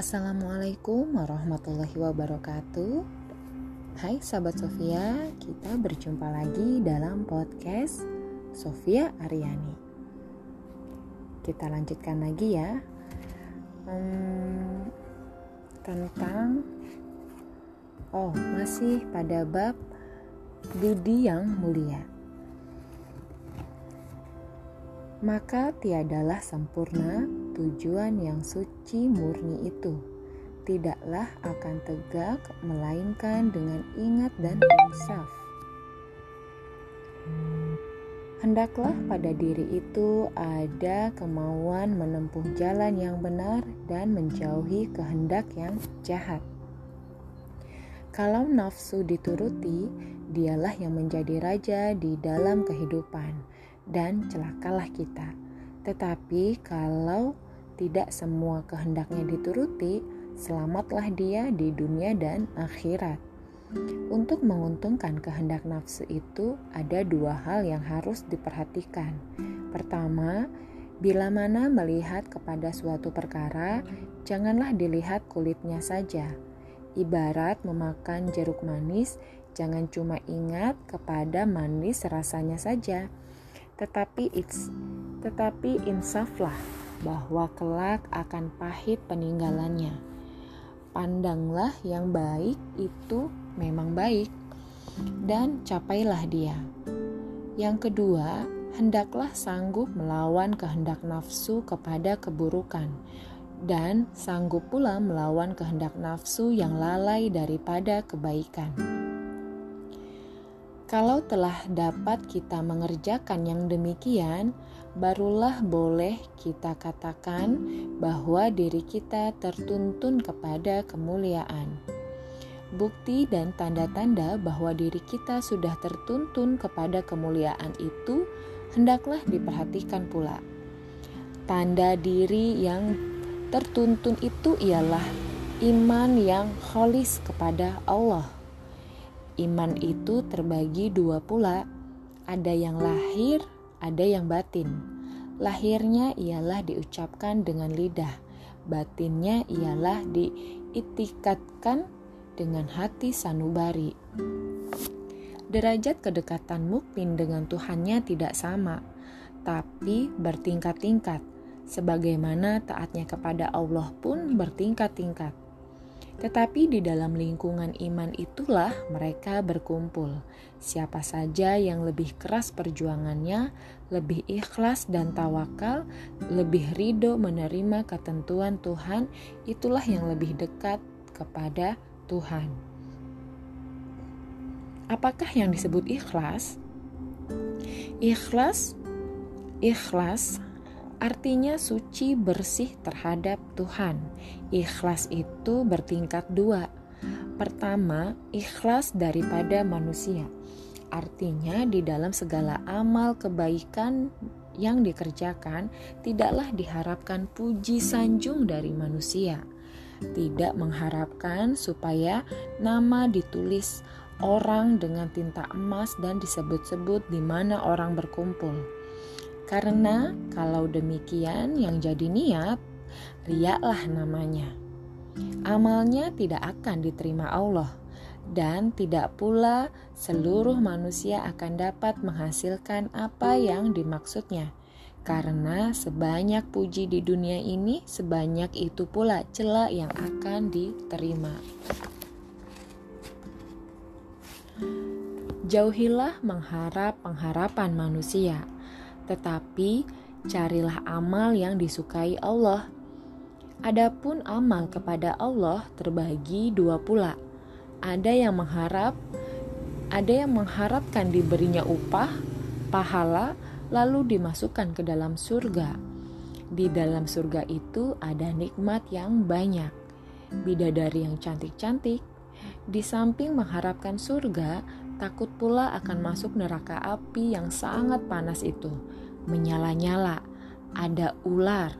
Assalamualaikum warahmatullahi wabarakatuh. Hai sahabat Sofia, kita berjumpa lagi dalam podcast Sofia Aryani. Kita lanjutkan lagi ya hmm, tentang oh masih pada bab budi yang mulia. Maka tiadalah sempurna tujuan yang suci murni itu tidaklah akan tegak melainkan dengan ingat dan insaf. Hendaklah pada diri itu ada kemauan menempuh jalan yang benar dan menjauhi kehendak yang jahat. Kalau nafsu dituruti, dialah yang menjadi raja di dalam kehidupan, dan celakalah kita. Tetapi kalau tidak semua kehendaknya dituruti, selamatlah dia di dunia dan akhirat. Untuk menguntungkan kehendak nafsu itu, ada dua hal yang harus diperhatikan. Pertama, bila mana melihat kepada suatu perkara, janganlah dilihat kulitnya saja. Ibarat memakan jeruk manis, jangan cuma ingat kepada manis rasanya saja, tetapi it's, tetapi insaflah bahwa kelak akan pahit peninggalannya. Pandanglah yang baik itu memang baik, dan capailah dia. Yang kedua, hendaklah sanggup melawan kehendak nafsu kepada keburukan, dan sanggup pula melawan kehendak nafsu yang lalai daripada kebaikan. Kalau telah dapat kita mengerjakan yang demikian, barulah boleh kita katakan bahwa diri kita tertuntun kepada kemuliaan. Bukti dan tanda-tanda bahwa diri kita sudah tertuntun kepada kemuliaan itu hendaklah diperhatikan pula. Tanda diri yang tertuntun itu ialah iman yang kholis kepada Allah. Iman itu terbagi dua pula, ada yang lahir ada yang batin. Lahirnya ialah diucapkan dengan lidah, batinnya ialah diitikatkan dengan hati sanubari. Derajat kedekatan mukmin dengan Tuhannya tidak sama, tapi bertingkat-tingkat, sebagaimana taatnya kepada Allah pun bertingkat-tingkat. Tetapi di dalam lingkungan iman itulah mereka berkumpul. Siapa saja yang lebih keras perjuangannya, lebih ikhlas dan tawakal, lebih ridho menerima ketentuan Tuhan, itulah yang lebih dekat kepada Tuhan. Apakah yang disebut ikhlas? Ikhlas, ikhlas artinya suci bersih terhadap Tuhan. Ikhlas itu bertingkat dua. Pertama, ikhlas daripada manusia. Artinya di dalam segala amal kebaikan yang dikerjakan tidaklah diharapkan puji sanjung dari manusia. Tidak mengharapkan supaya nama ditulis orang dengan tinta emas dan disebut-sebut di mana orang berkumpul karena kalau demikian yang jadi niat, riaklah namanya. Amalnya tidak akan diterima Allah dan tidak pula seluruh manusia akan dapat menghasilkan apa yang dimaksudnya. Karena sebanyak puji di dunia ini, sebanyak itu pula celah yang akan diterima. Jauhilah mengharap pengharapan manusia tetapi carilah amal yang disukai Allah. Adapun amal kepada Allah terbagi dua pula. Ada yang mengharap, ada yang mengharapkan diberinya upah, pahala, lalu dimasukkan ke dalam surga. Di dalam surga itu ada nikmat yang banyak, bidadari yang cantik-cantik. Di samping mengharapkan surga, takut pula akan masuk neraka api yang sangat panas itu menyala-nyala, ada ular,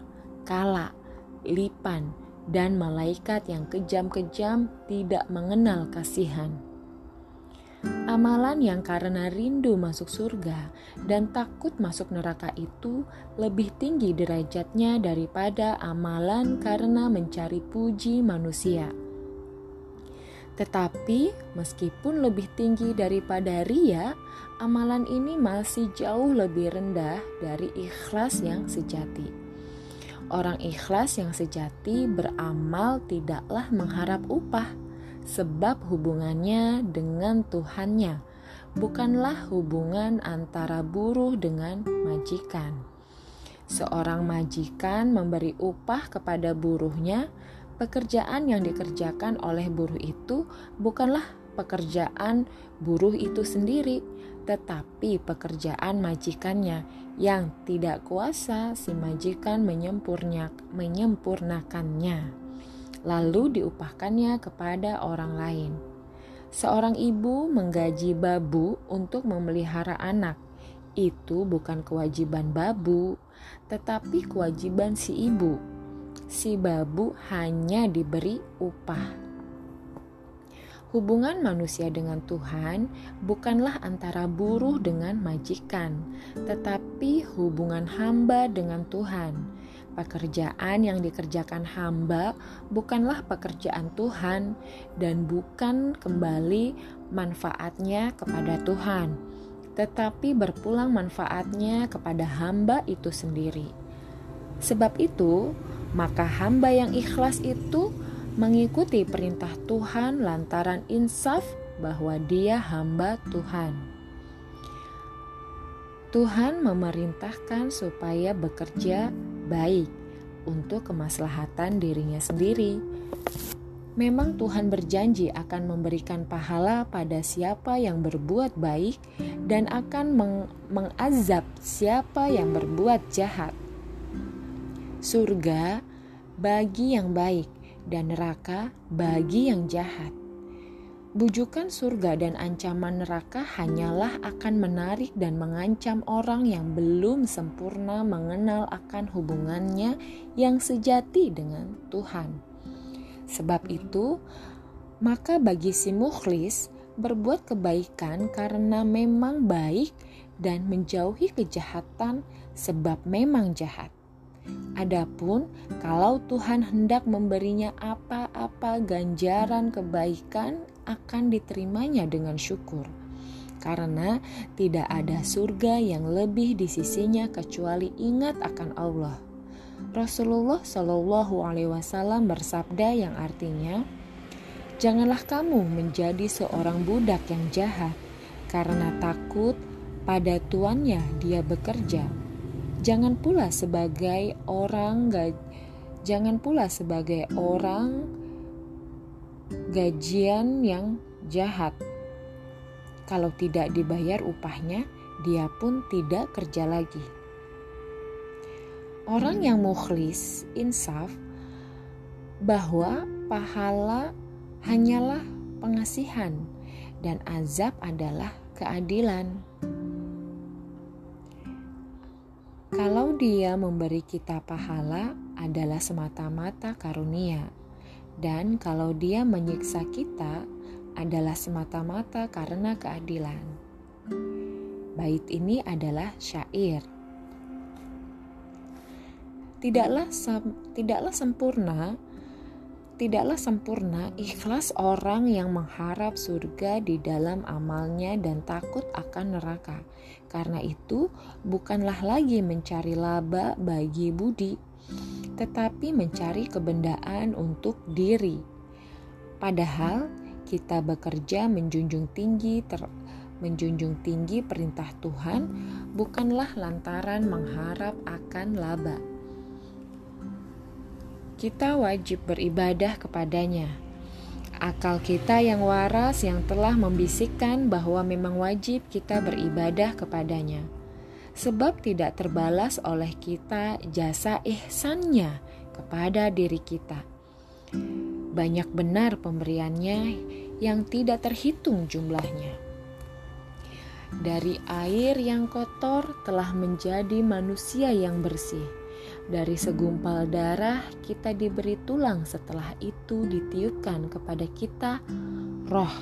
kala, lipan, dan malaikat yang kejam-kejam tidak mengenal kasihan. Amalan yang karena rindu masuk surga dan takut masuk neraka itu lebih tinggi derajatnya daripada amalan karena mencari puji manusia. Tetapi, meskipun lebih tinggi daripada ria, amalan ini masih jauh lebih rendah dari ikhlas yang sejati. Orang ikhlas yang sejati beramal tidaklah mengharap upah sebab hubungannya dengan Tuhannya bukanlah hubungan antara buruh dengan majikan. Seorang majikan memberi upah kepada buruhnya, pekerjaan yang dikerjakan oleh buruh itu bukanlah pekerjaan buruh itu sendiri, tetapi pekerjaan majikannya yang tidak kuasa si majikan menyempurnakannya lalu diupahkannya kepada orang lain. Seorang ibu menggaji babu untuk memelihara anak. Itu bukan kewajiban babu, tetapi kewajiban si ibu. Si babu hanya diberi upah. Hubungan manusia dengan Tuhan bukanlah antara buruh dengan majikan, tetapi hubungan hamba dengan Tuhan Pekerjaan yang dikerjakan hamba bukanlah pekerjaan Tuhan, dan bukan kembali manfaatnya kepada Tuhan, tetapi berpulang manfaatnya kepada hamba itu sendiri. Sebab itu, maka hamba yang ikhlas itu mengikuti perintah Tuhan lantaran insaf bahwa dia hamba Tuhan. Tuhan memerintahkan supaya bekerja baik untuk kemaslahatan dirinya sendiri. Memang Tuhan berjanji akan memberikan pahala pada siapa yang berbuat baik dan akan meng mengazab siapa yang berbuat jahat. Surga bagi yang baik dan neraka bagi yang jahat. Bujukan surga dan ancaman neraka hanyalah akan menarik dan mengancam orang yang belum sempurna mengenal akan hubungannya yang sejati dengan Tuhan. Sebab itu, maka bagi si mukhlis berbuat kebaikan karena memang baik dan menjauhi kejahatan sebab memang jahat. Adapun kalau Tuhan hendak memberinya apa-apa ganjaran kebaikan akan diterimanya dengan syukur. Karena tidak ada surga yang lebih di sisinya kecuali ingat akan Allah. Rasulullah Shallallahu Alaihi Wasallam bersabda yang artinya, janganlah kamu menjadi seorang budak yang jahat karena takut pada tuannya dia bekerja. Jangan pula sebagai orang jangan pula sebagai orang gajian yang jahat. Kalau tidak dibayar upahnya, dia pun tidak kerja lagi. Orang yang mukhlis, insaf, bahwa pahala hanyalah pengasihan dan azab adalah keadilan. Kalau dia memberi kita pahala adalah semata-mata karunia dan kalau dia menyiksa kita adalah semata-mata karena keadilan. Bait ini adalah syair. Tidaklah tidaklah sempurna tidaklah sempurna ikhlas orang yang mengharap surga di dalam amalnya dan takut akan neraka. Karena itu, bukanlah lagi mencari laba bagi budi, tetapi mencari kebendaan untuk diri. Padahal kita bekerja menjunjung tinggi ter, menjunjung tinggi perintah Tuhan bukanlah lantaran mengharap akan laba. Kita wajib beribadah kepadanya. Akal kita yang waras yang telah membisikkan bahwa memang wajib kita beribadah kepadanya sebab tidak terbalas oleh kita jasa ihsannya kepada diri kita. Banyak benar pemberiannya yang tidak terhitung jumlahnya. Dari air yang kotor telah menjadi manusia yang bersih. Dari segumpal darah kita diberi tulang setelah itu ditiupkan kepada kita roh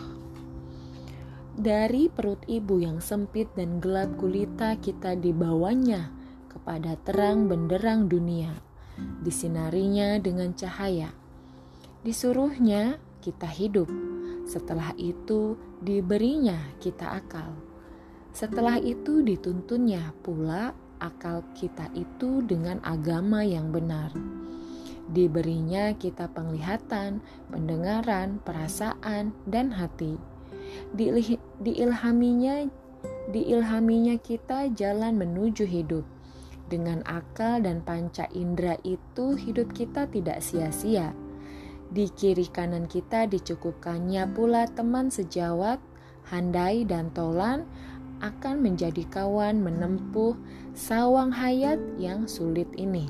Dari perut ibu yang sempit dan gelap gulita kita dibawanya kepada terang benderang dunia. Disinarinya dengan cahaya. Disuruhnya kita hidup. Setelah itu diberinya kita akal. Setelah itu dituntunnya pula akal kita itu dengan agama yang benar. Diberinya kita penglihatan, pendengaran, perasaan, dan hati. Diilhaminya diilhaminya kita jalan menuju hidup. Dengan akal dan panca indera itu hidup kita tidak sia-sia. Di kiri kanan kita dicukupkannya pula teman sejawat, handai dan tolan akan menjadi kawan menempuh sawang hayat yang sulit ini.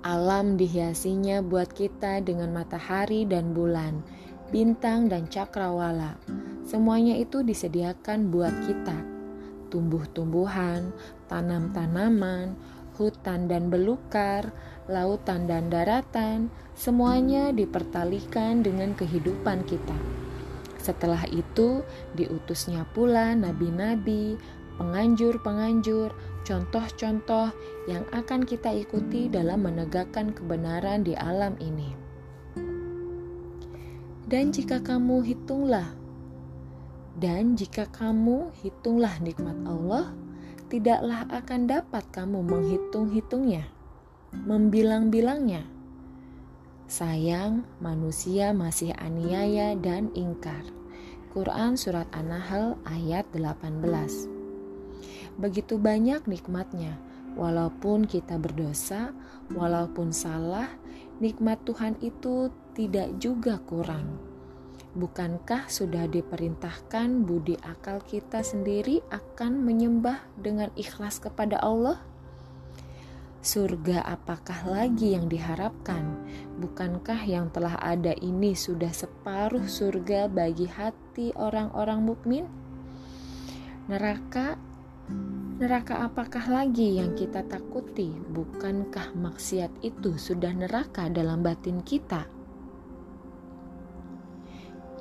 Alam dihiasinya buat kita dengan matahari dan bulan, bintang dan cakrawala. Semuanya itu disediakan buat kita. Tumbuh-tumbuhan, tanam-tanaman, hutan dan belukar, lautan dan daratan, semuanya dipertalikan dengan kehidupan kita. Setelah itu, diutusnya pula nabi-nabi, penganjur-penganjur, contoh-contoh yang akan kita ikuti dalam menegakkan kebenaran di alam ini. Dan jika kamu hitunglah, dan jika kamu hitunglah nikmat Allah, tidaklah akan dapat kamu menghitung-hitungnya, membilang-bilangnya Sayang, manusia masih aniaya dan ingkar. Quran Surat An-Nahl ayat 18 Begitu banyak nikmatnya, walaupun kita berdosa, walaupun salah, nikmat Tuhan itu tidak juga kurang. Bukankah sudah diperintahkan budi akal kita sendiri akan menyembah dengan ikhlas kepada Allah? Surga apakah lagi yang diharapkan? Bukankah yang telah ada ini sudah separuh surga bagi hati orang-orang mukmin? Neraka Neraka apakah lagi yang kita takuti? Bukankah maksiat itu sudah neraka dalam batin kita?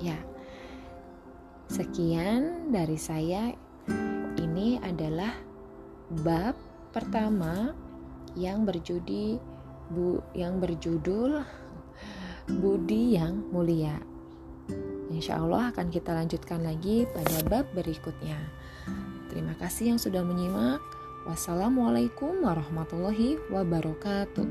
Ya, sekian dari saya. Ini adalah bab pertama yang berjudi bu yang berjudul Budi yang Mulia. Insya Allah akan kita lanjutkan lagi pada bab berikutnya. Terima kasih yang sudah menyimak. Wassalamualaikum warahmatullahi wabarakatuh.